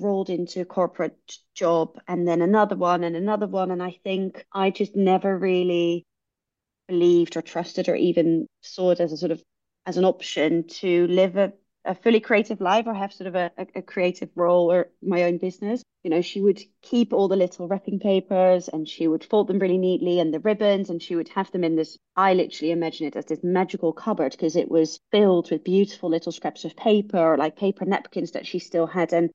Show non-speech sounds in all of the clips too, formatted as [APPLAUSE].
Rolled into a corporate job and then another one and another one. And I think I just never really believed or trusted or even saw it as a sort of as an option to live a, a fully creative life or have sort of a, a, creative role or my own business. You know, she would keep all the little wrapping papers and she would fold them really neatly and the ribbons and she would have them in this. I literally imagine it as this magical cupboard because it was filled with beautiful little scraps of paper, like paper napkins that she still had. And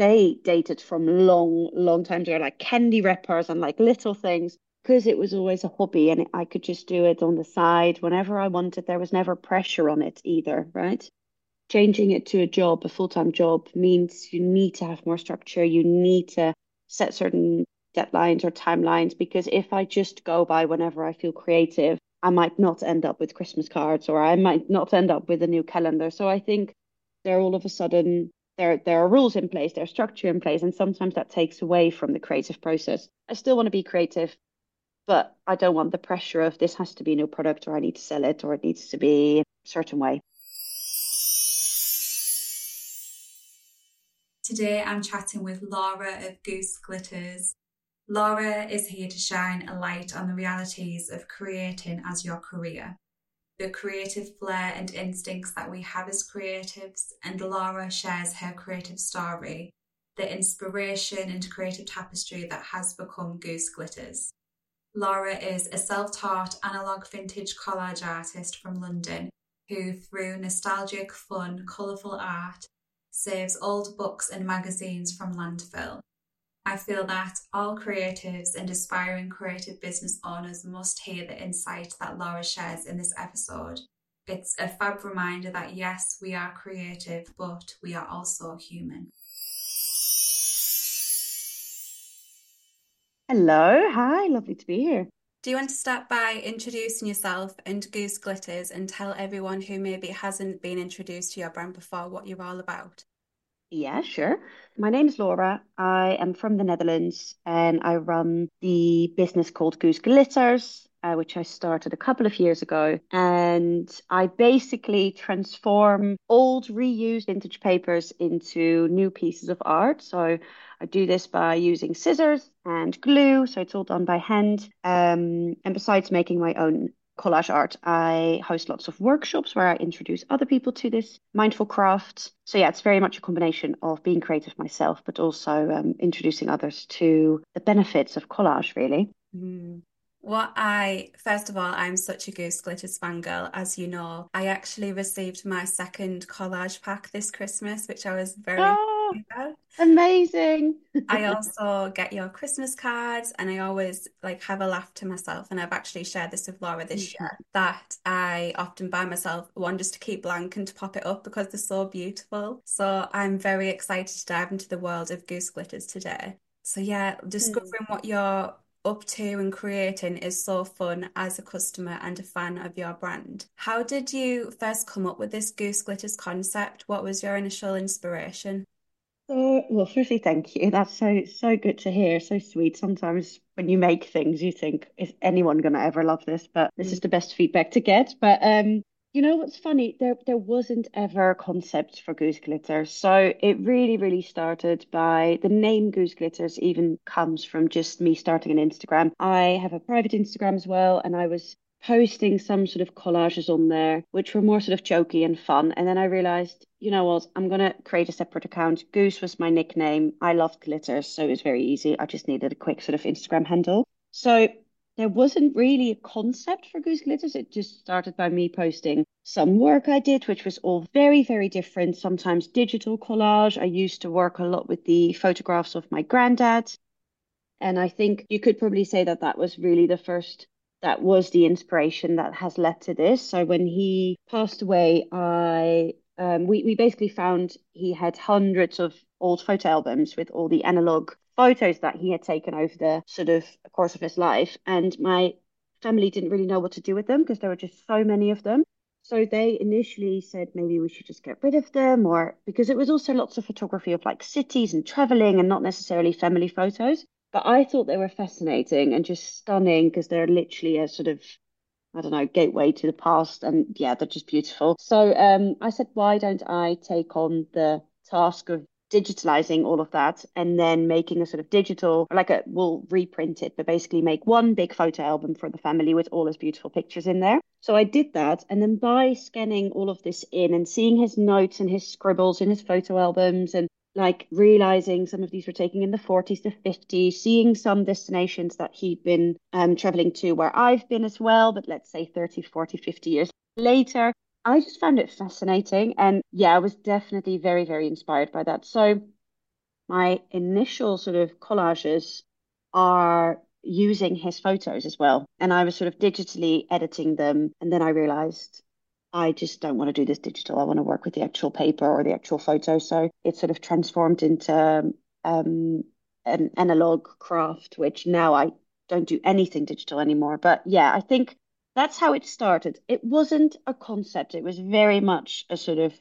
they dated from long, long time ago, like candy wrappers and like little things because it was always a hobby and I could just do it on the side whenever I wanted. There was never pressure on it either, right? Changing it to a job, a full time job, means you need to have more structure. You need to set certain deadlines or timelines because if I just go by whenever I feel creative, I might not end up with Christmas cards or I might not end up with a new calendar. So I think they're all of a sudden there there are rules in place, there's structure in place, and sometimes that takes away from the creative process. I still want to be creative, but I don't want the pressure of this has to be a new product or I need to sell it or it needs to be a certain way. Today I'm chatting with Laura of Goose Glitters. Laura is here to shine a light on the realities of creating as your career, the creative flair and instincts that we have as creatives, and Laura shares her creative story, the inspiration and creative tapestry that has become Goose Glitters. Laura is a self taught analog vintage collage artist from London who, through nostalgic, fun, colourful art, saves old books and magazines from landfill. I feel that all creatives and aspiring creative business owners must hear the insight that Laura shares in this episode. It's a fab reminder that yes, we are creative, but we are also human. Hello, hi, lovely to be here. Do you want to start by introducing yourself and Goose Glitters and tell everyone who maybe hasn't been introduced to your brand before what you're all about? Yeah, sure. My name is Laura. I am from the Netherlands and I run the business called Goose Glitters uh, which I started a couple of years ago. And I basically transform old reused vintage papers into new pieces of art. So I do this by using scissors and glue. So it's all done by hand. Um, and besides making my own collage art. I host lots of workshops where I introduce other people to this mindful craft. So, yeah, it's very much a combination of being creative myself, but also um, introducing others to the benefits of collage, really. Mm. What I, first of all, I'm such a Goose Glitters fangirl, as you know. I actually received my second collage pack this Christmas, which I was very oh, amazing. [LAUGHS] I also get your Christmas cards, and I always like have a laugh to myself. And I've actually shared this with Laura this year that I often buy myself one just to keep blank and to pop it up because they're so beautiful. So I'm very excited to dive into the world of Goose Glitters today. So yeah, discovering mm. what your up to and creating is so fun as a customer and a fan of your brand. How did you first come up with this Goose Glitters concept? What was your initial inspiration? So, well, firstly, thank you. That's so so good to hear. So sweet. Sometimes when you make things, you think, is anyone going to ever love this? But this mm. is the best feedback to get. But um, you know what's funny? There there wasn't ever a concept for Goose Glitters. So it really, really started by the name Goose Glitters even comes from just me starting an Instagram. I have a private Instagram as well, and I was posting some sort of collages on there, which were more sort of jokey and fun. And then I realized, you know what, I'm gonna create a separate account. Goose was my nickname. I loved glitter, so it was very easy. I just needed a quick sort of Instagram handle. So there wasn't really a concept for Goose Glitters. It just started by me posting some work I did, which was all very, very different. Sometimes digital collage. I used to work a lot with the photographs of my granddad. And I think you could probably say that that was really the first, that was the inspiration that has led to this. So when he passed away, I um, we, we basically found he had hundreds of old photo albums with all the analog photos that he had taken over the sort of course of his life. And my family didn't really know what to do with them because there were just so many of them. So they initially said maybe we should just get rid of them, or because it was also lots of photography of like cities and traveling and not necessarily family photos. But I thought they were fascinating and just stunning because they're literally a sort of I don't know, gateway to the past. And yeah, they're just beautiful. So um, I said, why don't I take on the task of digitalizing all of that and then making a sort of digital, like a, we'll reprint it, but basically make one big photo album for the family with all his beautiful pictures in there. So I did that. And then by scanning all of this in and seeing his notes and his scribbles in his photo albums and like realizing some of these were taking in the 40s to 50s, seeing some destinations that he'd been um, traveling to where I've been as well, but let's say 30, 40, 50 years later. I just found it fascinating. And yeah, I was definitely very, very inspired by that. So my initial sort of collages are using his photos as well. And I was sort of digitally editing them. And then I realized I just don't want to do this digital. I want to work with the actual paper or the actual photo. So it sort of transformed into um, an analog craft, which now I don't do anything digital anymore. But yeah, I think that's how it started. It wasn't a concept. It was very much a sort of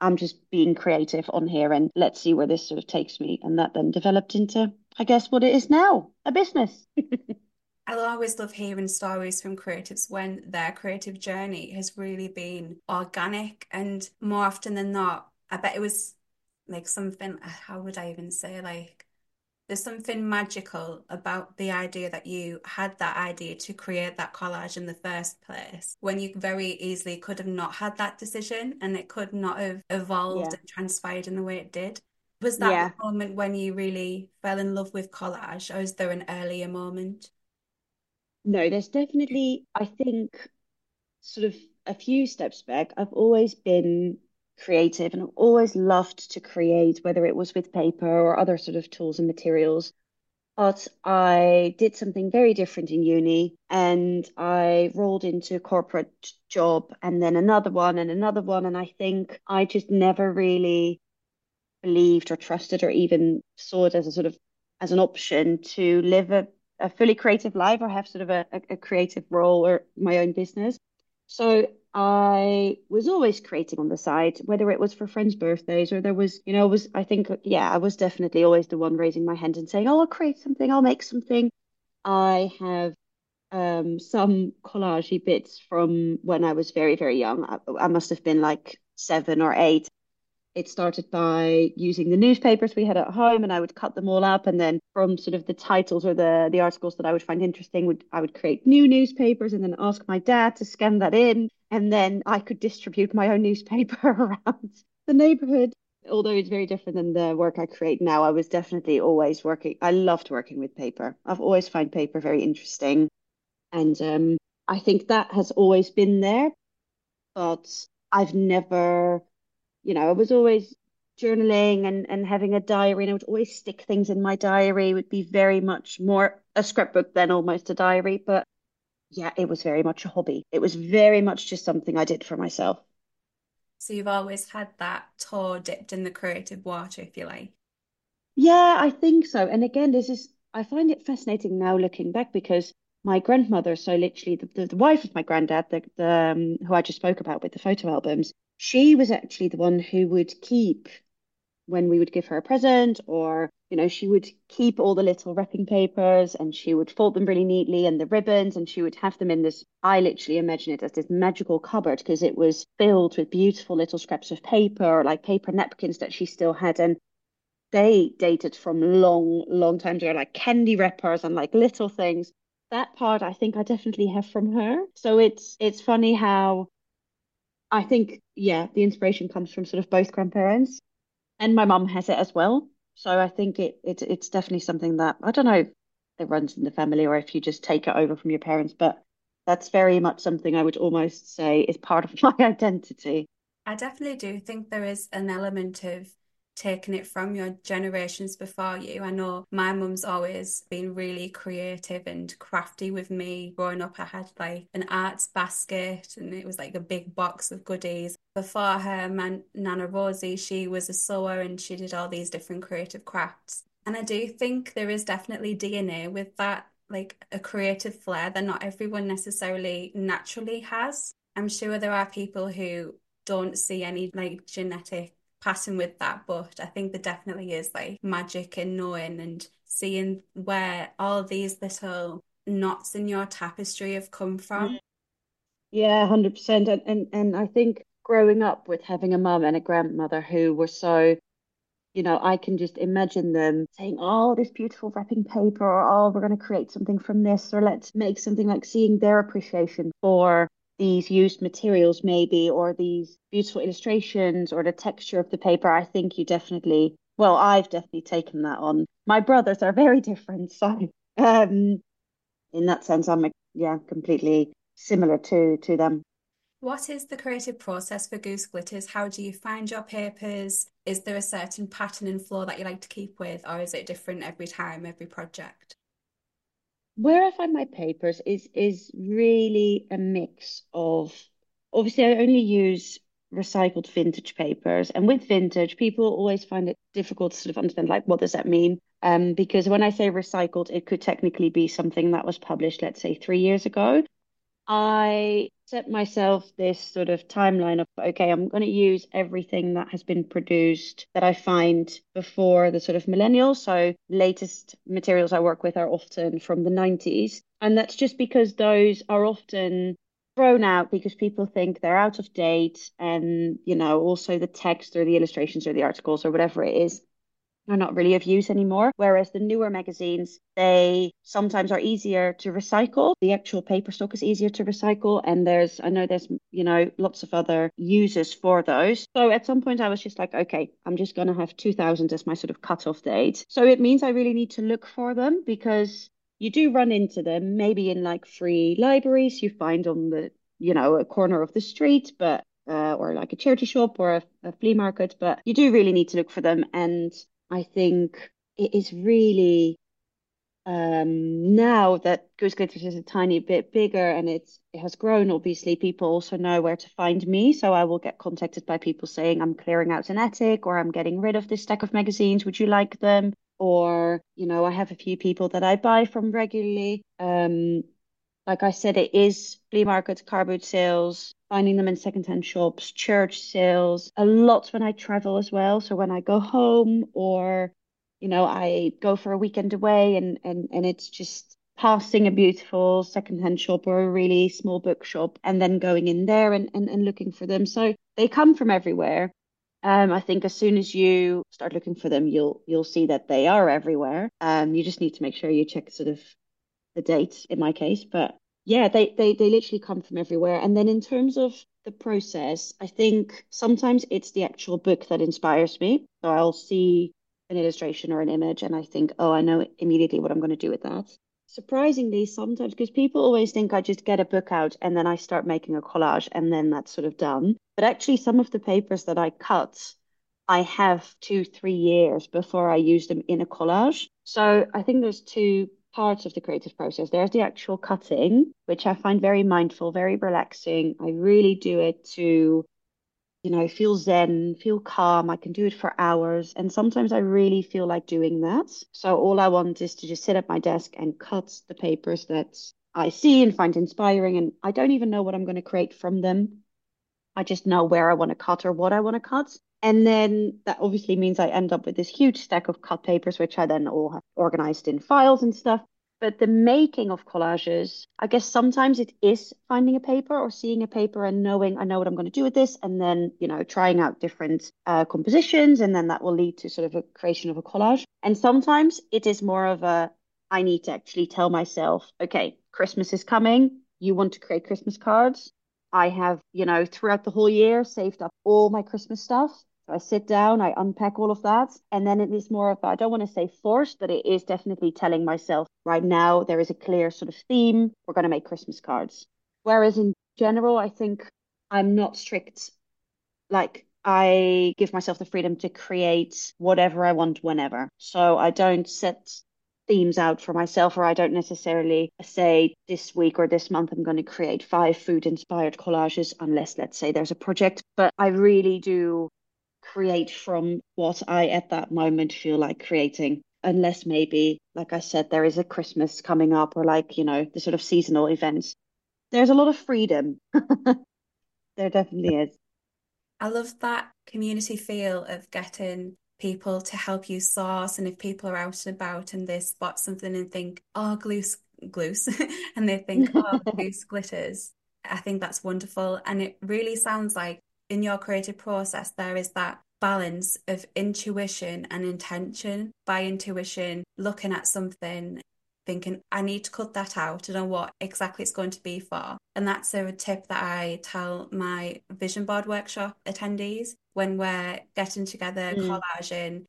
I'm just being creative on here and let's see where this sort of takes me. And that then developed into, I guess, what it is now, a business. [LAUGHS] I always love hearing stories from creatives when their creative journey has really been organic and more often than not, I bet it was like something, uh, how would I even say, like, there's something magical about the idea that you had that idea to create that collage in the first place when you very easily could have not had that decision and it could not have evolved yeah. and transpired in the way it did. Was that yeah. the moment when you really fell in love with collage, or is there an earlier moment? No, there's definitely, I think, sort of a few steps back. I've always been creative and I've always loved to create, whether it was with paper or other sort of tools and materials. But I did something very different in uni and I rolled into a corporate job and then another one and another one. And I think I just never really believed or trusted or even saw it as a sort of as an option to live a a fully creative life or have sort of a, a, creative role or my own business. So I was always creating on the side, whether it was for friends' birthdays or there was, you know, was I think, yeah, I was definitely always the one raising my hand and saying, "Oh, I'll create something, I'll make something." I have um, some collagey bits from when I was very, very young. I, I must have been like seven or eight, it started by using the newspapers we had at home and I would cut them all up and then from sort of the titles or the the articles that I would find interesting would I would create new newspapers and then ask my dad to scan that in and then I could distribute my own [LAUGHS] newspaper around the neighborhood. Although it's very different than the work I create now I was definitely always working I loved working with paper. I've always found paper very interesting. And um, I think that has always been there but I've never you know, I was always journaling and, and having a diary, and I would always stick things in my diary. It would be very much more a scrapbook than almost a diary. But yeah, it was very much a hobby. It was very much just something I did for myself. So you've always had that toe dipped in the creative water, if you like. Yeah, I think so. And again, this is I find it fascinating now looking back because my grandmother, so literally the, the, the wife of my granddad, the, the um, who I just spoke about with the photo albums, she was actually the one who would keep when we would give her a present or you know she would keep all the little wrapping papers and she would fold them really neatly and the ribbons and she would have them in this i literally imagine it as this magical cupboard because it was filled with beautiful little scraps of paper like paper napkins that she still had. And they dated from long long times ago like candy wrappers and like little things. That part i think i definitely have from her. So it's it's funny how I think, yeah, the inspiration comes from sort of both grandparents, and my mum has it as well. So I think it, it it's definitely something that I don't know it runs in the family or if you just take it over from your parents, but that's very much something I would almost say is part of [LAUGHS] my identity. I definitely do think there is an element of taken it from your generations before you. I know my mum's always been really creative and crafty with me. Growing up, I had like an arts basket and it was like a big box of goodies. Before her, my Nana Rosie, she was a sewer and she did all these different creative crafts. And I do think there is definitely DNA with that, like a creative flair that not everyone necessarily naturally has. I'm sure there are people who don't see any like genetic pattern with that, but I think there definitely is like magic in knowing and seeing where all these little knots in your tapestry have come from. Mm. Yeah, hundred percent. And and and I think growing up with having a mum and a grandmother who were so you know, I can just imagine them saying, oh, this beautiful wrapping paper, or oh, we're going to create something from this, or let's make something like seeing their appreciation for these used materials, maybe, or these beautiful illustrations, or the texture of the paper. I think you definitely, well, I've definitely taken that on. My brothers are very [LAUGHS] different. So, um, in that sense, I'm, yeah, completely similar to to them. What is the creative process for Goose Glitters? How do you find your papers? Is there a certain pattern and flow that you like to keep with, or is it different every time, every project? Where I find my papers is is really a mix of obviously I only use recycled vintage papers and with vintage people always find it difficult to sort of understand like what does that mean? Um because when I say recycled it could technically be something that was published let's say three years ago I set myself this sort of timeline of, okay, I'm going to use everything that has been produced that I find before the sort of millennials. So, latest materials I work with are often from the 90s. And that's just because those are often thrown out because people think they're out of date. And, you know, also the text or the illustrations or the articles or whatever it is are not really of use anymore. Whereas the newer magazines, they sometimes are easier to recycle. The actual paper stock is easier to recycle. And there's, I know there's, you know, lots of other uses for those. So at some point I was just like, okay, I'm just going to have 2000 as my sort of cutoff date. So it means I really need to look for them because you do run into them maybe in like free libraries you find on the, you know, a corner of the street, but uh, or like a charity shop or a, a, flea market, but you do really need to look for them. And I think it is really um, now that Goose Glitters is a tiny bit bigger and it's it has grown, obviously people also know where to find me. So I will get contacted by people saying I'm clearing out an attic or I'm getting rid of this stack of magazines. Would you like them? Or, you know, I have a few people that I buy from regularly. Um, like I said, it is flea markets, car boot sales, finding them in secondhand shops, church sales, a lot when I travel as well. So when I go home or, you know, I go for a weekend away and and and it's just passing a beautiful secondhand shop or a really small bookshop and then going in there and, and, and looking for them. So they come from everywhere. Um, I think as soon as you start looking for them, you'll you'll see that they are everywhere. Um, you just need to make sure you check sort of the date in my case, but yeah, they, they they literally come from everywhere. And then in terms of the process, I think sometimes it's the actual book that inspires me. So I'll see an illustration or an image and I think, oh, I know immediately what I'm going to do with that. Surprisingly, sometimes because people always think I just get a book out and then I start making a collage and then that's sort of done. But actually, some of the papers that I cut, I have two, three years before I use them in a collage. So I think there's two parts of the creative process. There's the actual cutting, which I find very mindful, very relaxing. I really do it to, you know, feel zen, feel calm. I can do it for hours. And sometimes I really feel like doing that. So all I want is to just sit at my desk and cut the papers that I see and find inspiring. And I don't even know what I'm going to create from them. I just know where I want to cut or what I want to cut. And then that obviously means I end up with this huge stack of cut papers, which I then all have organized in files and stuff. But the making of collages, I guess sometimes it is finding a paper or seeing a paper and knowing I know what I'm going to do with this, and then you know trying out different uh, compositions, and then that will lead to sort of a creation of a collage. And sometimes it is more of a I need to actually tell myself, okay, Christmas is coming. You want to create Christmas cards. I have, you know, throughout the whole year saved up all my Christmas stuff. So I sit down, I unpack all of that, and then it is more of, I don't want to say forced, but it is definitely telling myself right now there is a clear sort of theme. We're going to make Christmas cards. Whereas in general, I think I'm not strict. Like I give myself the freedom to create whatever I want whenever. So I don't set themes out for myself, or I don't necessarily say this week or this month I'm going to create five food inspired collages, unless, let's say, there's a project. But I really do create from what I at that moment feel like creating. Unless maybe, like I said, there is a Christmas coming up or like, you know, the sort of seasonal events. There's a lot of freedom. [LAUGHS] there definitely is. I love that community feel of getting people to help you source. And if people are out and about and they spot something and think, oh, gloose, gloose, [LAUGHS] and they think, oh, [LAUGHS] gloose glitters, I think that's wonderful. And it really sounds like in your creative process, there is that balance of intuition and intention. By intuition, looking at something, thinking, I need to cut that out. I don't know what exactly it's going to be for. And that's a tip that I tell my vision board workshop attendees when we're getting together, mm. collaging.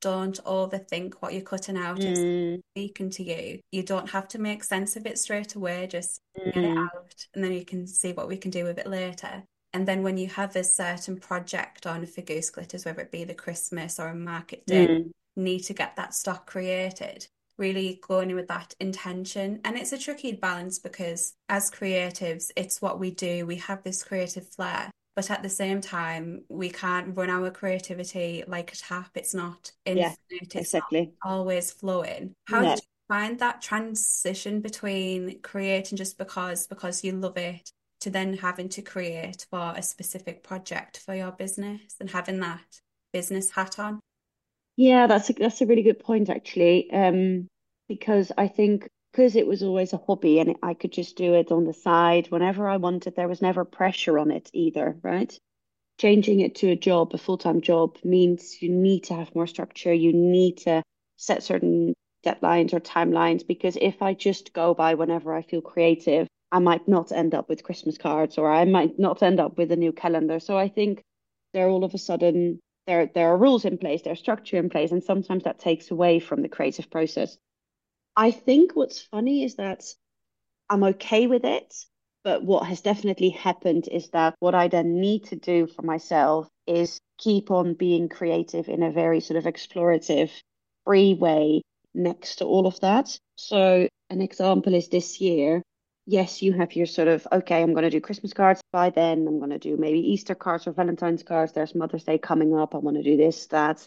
Don't overthink what you're cutting out. Mm. It's speaking to you. You don't have to make sense of it straight away. Just mm. get it mm. out, and then you can see what we can do with it later. And then when you have a certain project on for Goose Glitters, whether it be the Christmas or a market day, mm. need to get that stock created. Really going in with that intention. And it's a tricky balance because as creatives, it's what we do. We have this creative flair. But at the same time, we can't run our creativity like a tap. It's not infinite. Yeah, exactly. It's always flowing. How no. did you find that transition between creating just because because you love it to then having to create for a specific project for your business and having that business hat on? Yeah, that's a, that's a really good point actually. Um, because I think because it was always a hobby and I could just do it on the side whenever I wanted, there was never pressure on it either, right? Changing it to a job, a full-time job means you need to have more structure. You need to set certain deadlines or timelines because if I just go by whenever I feel creative, I might not end up with Christmas cards or I might not end up with a new calendar. So I think there all of a sudden there there are rules in place, there's structure in place, and sometimes that takes away from the creative process. I think what's funny is that I'm okay with it, but what has definitely happened is that what I then need to do for myself is keep on being creative in a very sort of explorative, free way next to all of that. So an example is this year yes, you have your sort of, okay, I'm going to do Christmas cards by then. I'm going to do maybe Easter cards or Valentine's cards. There's Mother's Day coming up. I want to do this, that.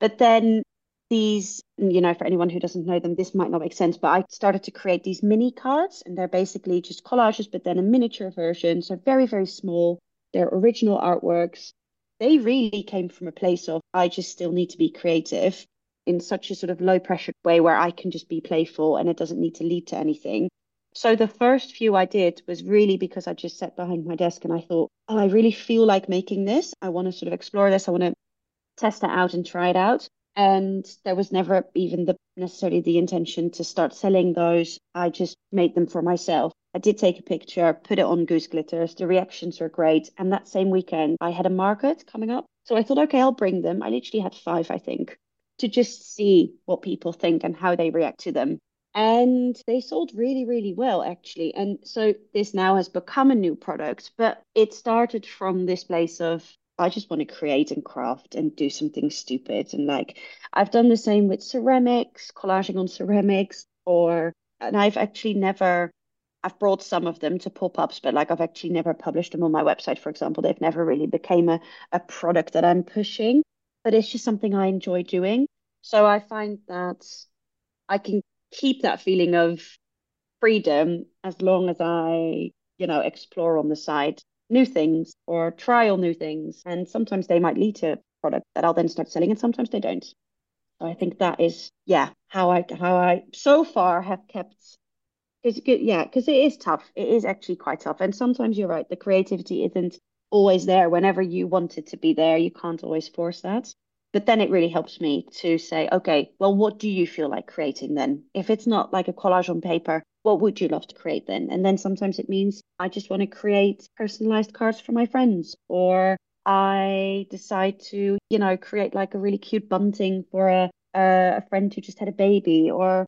But then these, you know, for anyone who doesn't know them, this might not make sense, but I started to create these mini cards and they're basically just collages, but then a miniature version. So very, very small. They're original artworks. They really came from a place of, I just still need to be creative in such a sort of low pressure way where I can just be playful and it doesn't need to lead to anything. So the first few I did was really because I just sat behind my desk and I thought, oh, I really feel like making this. I want to sort of explore this. I want to test it out and try it out. And there was never even the necessarily the intention to start selling those. I just made them for myself. I did take a picture, put it on Goose Glitters. The reactions were great. And that same weekend, I had a market coming up. So I thought, okay, I'll bring them. I literally had five, I think, to just see what people think and how they react to them and they sold really really well actually. And so this now has become a new product but it started from this place of i just want to create and craft and do something stupid. And like i've done the same with ceramics collaging on ceramics or and i've actually never i've brought some of them to pop-ups but like i've actually never published them on my website for example. They've never really became a, a product that i'm pushing but it's just something i enjoy doing. So i find that I can keep that feeling of freedom as long as I, you know, explore on the side new things or trial new things. And sometimes they might lead to a product that I'll then start selling, and sometimes they don't. So I think that is, yeah, how I how I so far have kept. It's good, yeah, because it is tough. It is actually quite tough, and sometimes you're right. The creativity isn't always there whenever you want it to be there. You can't always force that but then it really helps me to say, okay, well, what do you feel like creating then? If it's not like a collage on paper, what would you love to create then? And then sometimes it means I just want to create personalized cards for my friends, or I decide to, you know, create like a really cute bunting for a, a friend who just had a baby, or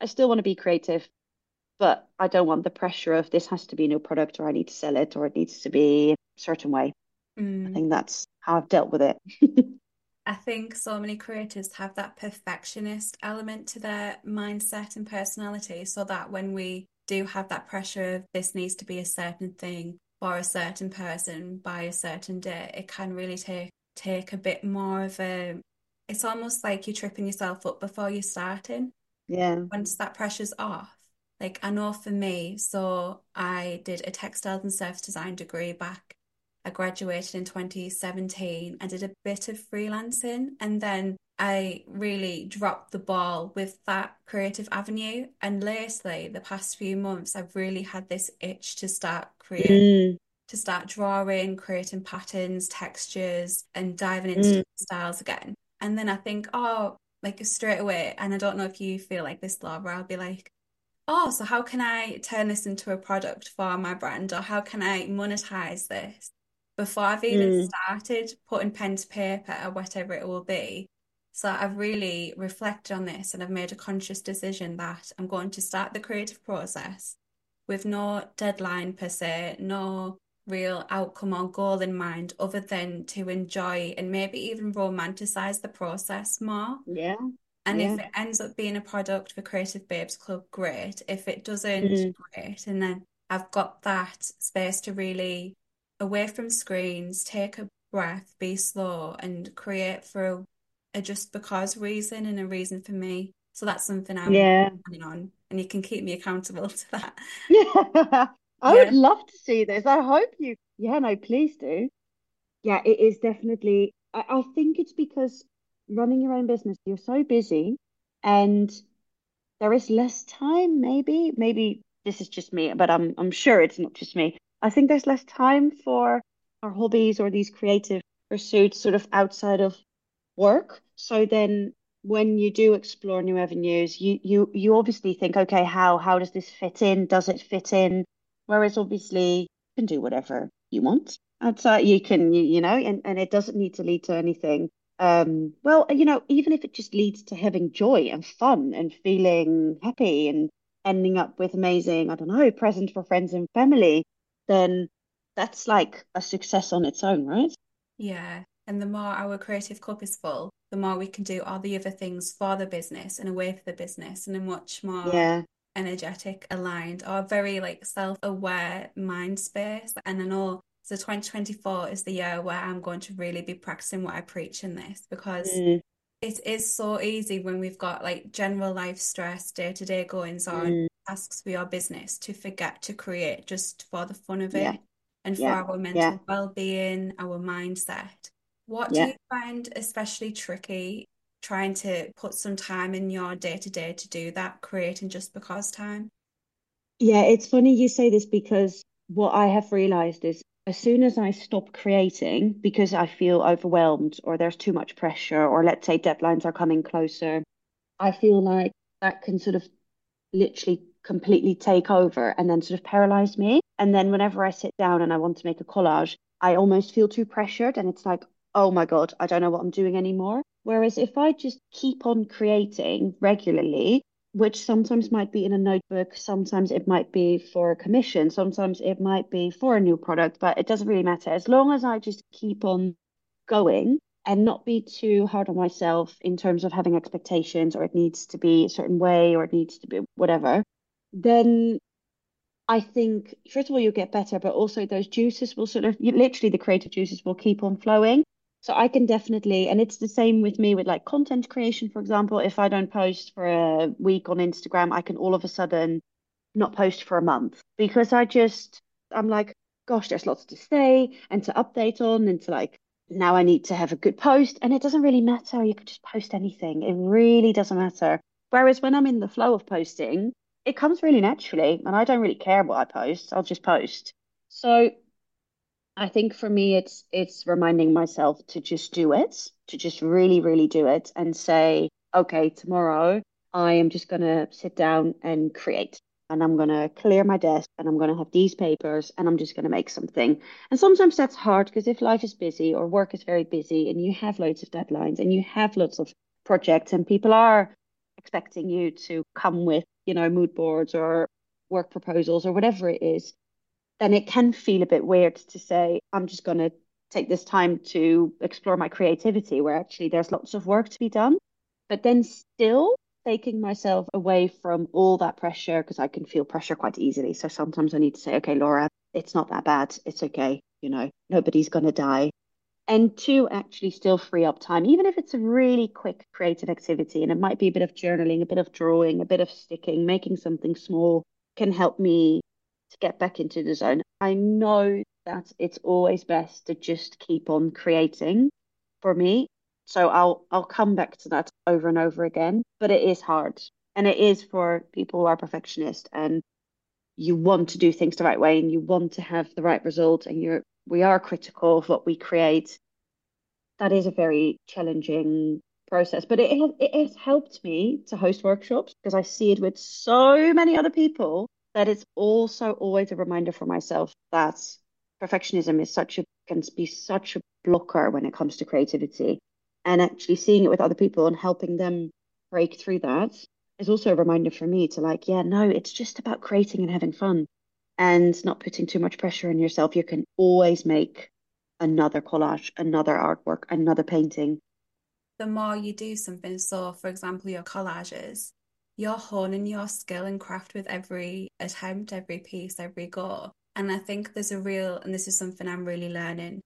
I still want to be creative, but I don't want the pressure of this has to be a new product, or I need to sell it, or it needs to be a certain way. Mm. I think that's how I've dealt with it. [LAUGHS] I think so many creators have that perfectionist element to their mindset and personality, so that when we do have that pressure of this needs to be a certain thing for a certain person by a certain day, it can really take take a bit more of a. It's almost like you're tripping yourself up before you're starting. Yeah. Once that pressure's off, like I know for me, so I did a textiles and surface design degree back I graduated in 2017 and did a bit of freelancing. And then I really dropped the ball with that creative avenue. And lately, the past few months, I've really had this itch to start creating, mm. to start drawing, creating patterns, textures, and diving into mm. styles again. And then I think, oh, like straight away, and I don't know if you feel like this, Laura, I'll be like, oh, so how can I turn this into a product for my brand or how can I monetize this? Before I've even mm. started putting pen to paper or whatever it will be. So I've really reflected on this and I've made a conscious decision that I'm going to start the creative process with no deadline per se, no real outcome or goal in mind other than to enjoy and maybe even romanticize the process more. Yeah. And yeah. if it ends up being a product for Creative Babes Club, great. If it doesn't, mm. great. And then I've got that space to really away from screens, take a breath, be slow, and create for a, a just because reason and a reason for me. So that's something I'm yeah. planning on, and you can keep me accountable [LAUGHS] to that. Yeah, [LAUGHS] I yeah. would love to see this. I hope you. Yeah, no, please do. Yeah, it is definitely. I, I think it's because running your own business, you're so busy and there is less time, maybe. Maybe this is just me, but I'm I'm sure it's not just me. I think there's less time for our hobbies or these creative pursuits sort of outside of work. So then when you do explore new avenues, you you you obviously think, okay, how how does this fit in? Does it fit in? Whereas obviously you can do whatever you want outside. You can you, you know, and, and it doesn't need to lead to anything um, well, you know, even if it just leads to having joy and fun and feeling happy and ending up with amazing, I don't know, present for friends and family, then that's like a success on its own, right? Yeah. And the more our creative cup is full, the more we can do all the other things for the business and away for the business and a much more yeah. energetic, aligned, or very like self aware mind space. And I know so 2024 is the year where I'm going to really be practicing what I preach in this because mm. It is so easy when we've got like general life stress, day to day goings on, mm. tasks for your business to forget to create just for the fun of it yeah. and for yeah. our mental yeah. well being, our mindset. What do you find especially tricky trying to put some time in your day to day to do that, creating just because time? Yeah, it's funny you say this because what I have realized is as soon as I stop creating because I feel overwhelmed or there's too much pressure, or let's say deadlines are coming closer, I feel like that can sort of literally completely take over and then sort of paralyze me. And then whenever I sit down and I want to make a collage, I almost feel too pressured and it's like, oh my God, I don't know what I'm doing anymore. Whereas if I just keep on creating regularly, which sometimes might be in a notebook, sometimes it might be for a commission, sometimes it might be for a new product, but it doesn't really matter. As long as I just keep on going and not be too hard on myself in terms of having expectations or it needs to be a certain way or it needs to be whatever, then I think, first of all, you'll get better, but also those juices will sort of, literally, the creative juices will keep on flowing. So I can definitely, and it's the same with me with like content creation, for example. If I don't post for a week on Instagram, I can all of a sudden not post for a month because I just, I'm like, gosh, there's lots to say and to update on and to like, now I need to have a good post. And it doesn't really matter. You can just post anything. It really doesn't matter. Whereas when I'm in the flow of posting, it comes really naturally and I don't really care what I post. I'll just post. So I think for me, it's it's reminding myself to just do it, to just really, really do it, and say, okay, tomorrow I am just gonna sit down and create, and I'm gonna clear my desk, and I'm gonna have these papers, and I'm just gonna make something. And sometimes that's hard because if life is busy or work is very busy, and you have loads of deadlines, and you have lots of projects, and people are expecting you to come with, you know, mood boards or work proposals or whatever it is then it can feel a bit weird to say, I'm just going to take this time to explore my creativity, where actually there's lots of work to be done. But then still taking myself away from all that pressure because I can feel pressure quite easily. So sometimes I need to say, okay, Laura, it's not that bad. It's okay. You know, nobody's going to die. And to actually still free up time, even if it's a really quick creative activity, and it might be a bit of journaling, a bit of drawing, a bit of sticking, making something small can help me to get back into the zone. I know that it's always best to just keep on creating for me. So I'll I'll come back to that over and over again, but it is hard. And it is for people who are perfectionist and you want to do things the right way and you want to have the right result and you're we are critical of what we create that is a very challenging process but it, it has helped me to host workshops because i see it with so many other people that it's also always a reminder for myself that perfectionism is such a can be such a blocker when it comes to creativity. And actually seeing it with other people and helping them break through that is also a reminder for me to like yeah no it's just about creating and having fun and not putting too much pressure on yourself. You can always make another collage another artwork another painting. The more you do something so for example your collages you're honing your skill and craft with every attempt every piece every go and I think there's a real, and this is something I'm really learning,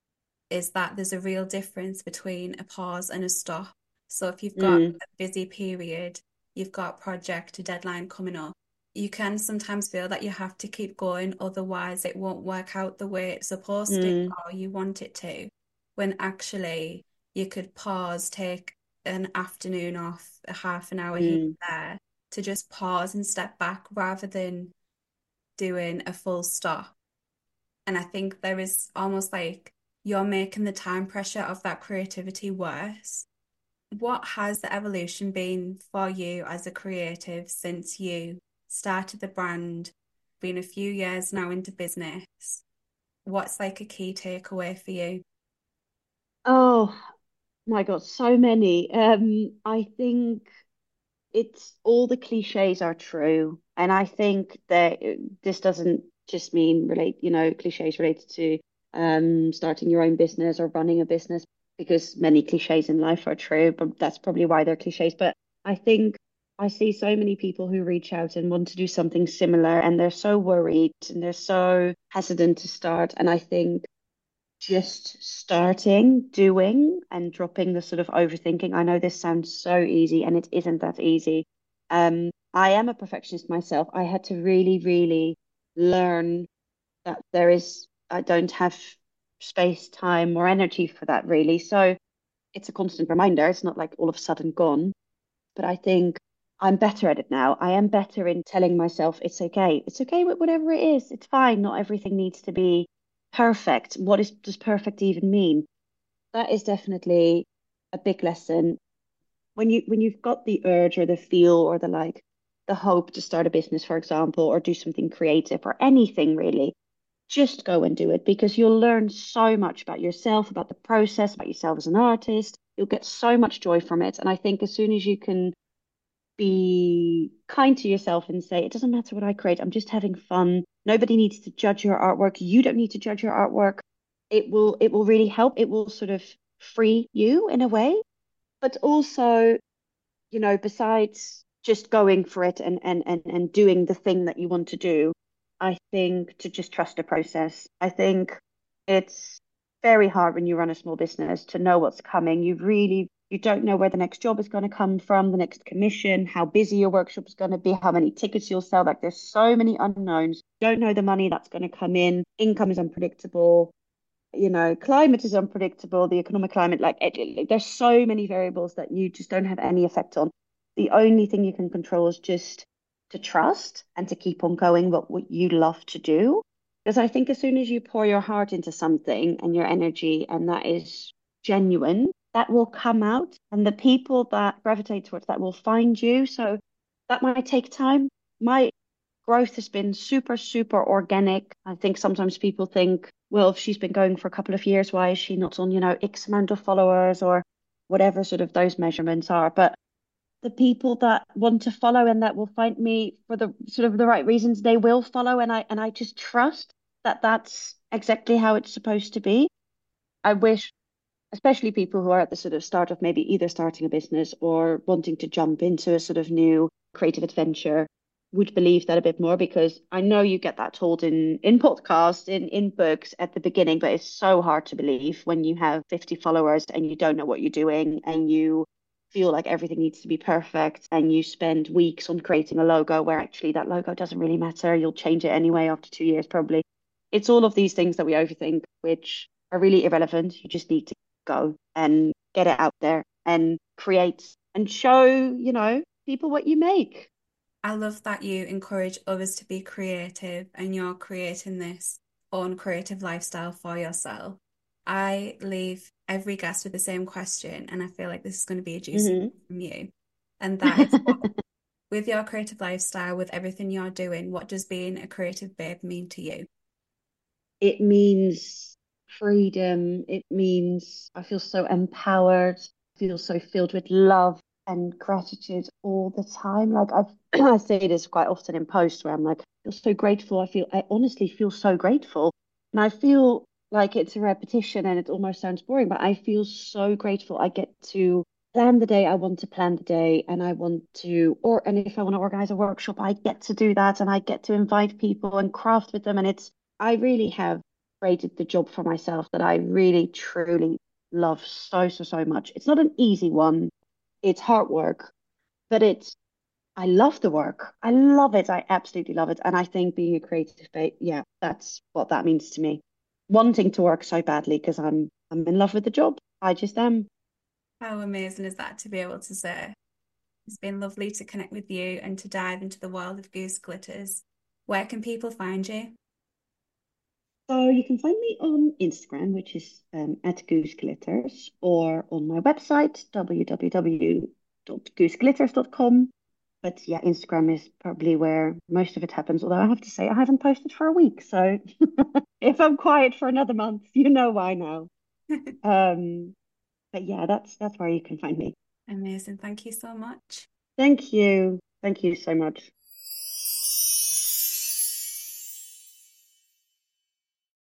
is that there's a real difference between a pause and a stop. So if you've got mm. a busy period, you've got project, a deadline coming up, you can sometimes feel that you have to keep going, otherwise it won't work out the way it's supposed mm. to or you want it to. When actually you could pause, take an afternoon off, a half an hour mm. here there, to just pause and step back rather than doing a full stop. And I think there is almost like you're making the time pressure of that creativity worse. What has the evolution been for you as a creative since you started the brand, been a few years now into business? What's like a key takeaway for you? Oh my God, so many. Um, I think it's all the cliches are true. And I think that this doesn't just mean relate, you know, cliches related to um, starting your own business or running a business, because many cliches in life are true, but that's probably why they're cliches. But I think I see so many people who reach out and want to do something similar, and they're so worried and they're so hesitant to start. And I think just starting, doing, and dropping the sort of overthinking. I know this sounds so easy, and it isn't that easy. Um, I am a perfectionist myself. I had to really, really learn that there is, I don't have space, time, or energy for that really. So it's a constant reminder. It's not like all of a sudden gone. But I think I'm better at it now. I am better in telling myself it's okay. It's okay with whatever it is. It's fine. Not everything needs to be perfect. What is, does perfect even mean? That is definitely a big lesson. When you when you've got the urge or the feel or the like, the hope to start a business, for example, or do something creative or anything really, just go and do it because you'll learn so much about yourself, about the process, about yourself as an artist. You'll get so much joy from it. And I think as soon as you can be kind to yourself and say, it doesn't matter what I create, I'm just having fun. Nobody needs to judge your artwork. You don't need to judge your artwork. It will it will really help. It will sort of free you in a way. But also, you know, besides just going for it and, and, and, and doing the thing that you want to do. I think to just trust the process. I think it's very hard when you run a small business to know what's coming. You really you don't know where the next job is going to come from, the next commission, how busy your workshop is going to be, how many tickets you'll sell. Like there's so many unknowns. Don't know the money that's going to come in. Income is unpredictable. You know, climate is unpredictable. The economic climate, like it, there's so many variables that you just don't have any effect on the only thing you can control is just to trust and to keep on going what, what you love to do. Because I think as soon as you pour your heart into something and your energy, and that is genuine, that will come out. And the people that gravitate towards that will find you. So that might take time. My growth has been super, super organic. I think sometimes people think, well, if she's been going for a couple of years, why is she not on, you know, X amount of followers or whatever sort of those measurements are? But the people that want to follow and that will find me for the sort of the right reasons they will follow and i and i just trust that that's exactly how it's supposed to be i wish especially people who are at the sort of start of maybe either starting a business or wanting to jump into a sort of new creative adventure would believe that a bit more because I know you get that told in in podcasts, in in books at the beginning, but it's so hard to believe when you have 50 followers and you don't know what you're doing and you feel like everything needs to be perfect and you spend weeks on creating a logo where actually that logo doesn't really matter. You'll change it anyway after two years, probably. It's all of these things that we overthink, which are really irrelevant. You just need to go and get it out there and create and show, you know, people what you make. I love that you encourage others to be creative and you're creating this own creative lifestyle for yourself. I leave every guest with the same question, and I feel like this is going to be a juicy mm-hmm. from you. And that is what, [LAUGHS] with your creative lifestyle, with everything you're doing, what does being a creative babe mean to you? It means freedom. It means I feel so empowered, I feel so filled with love and gratitude all the time. Like I've, [CLEARS THROAT] I say this quite often in posts where I'm like, I feel so grateful. I feel, I honestly feel so grateful. And I feel like it's a repetition and it almost sounds boring, but I feel so grateful. I get to plan the day I want to plan the day and I want to or and if I want to organize a workshop, I get to do that and I get to invite people and craft with them. And it's I really have created the job for myself that I really truly love so so so much. It's not an easy one it's hard work, but it's I love the work. I love it. I absolutely love it. And I think being a creative, yeah, that's what that means to me. Wanting to work so badly because I'm I'm in love with the job. I just am. How amazing is that to be able to say? It's been lovely to connect with you and to dive into the world of Goose Glitters. Where can people find you? So you can find me on Instagram, which is um, at Goose Glitters, or on my website, www.gooseglitters.com. But yeah, Instagram is probably where most of it happens. Although I have to say, I haven't posted for a week. So [LAUGHS] if I'm quiet for another month, you know why now. [LAUGHS] um, but yeah, that's that's where you can find me. Amazing. Thank you so much. Thank you. Thank you so much.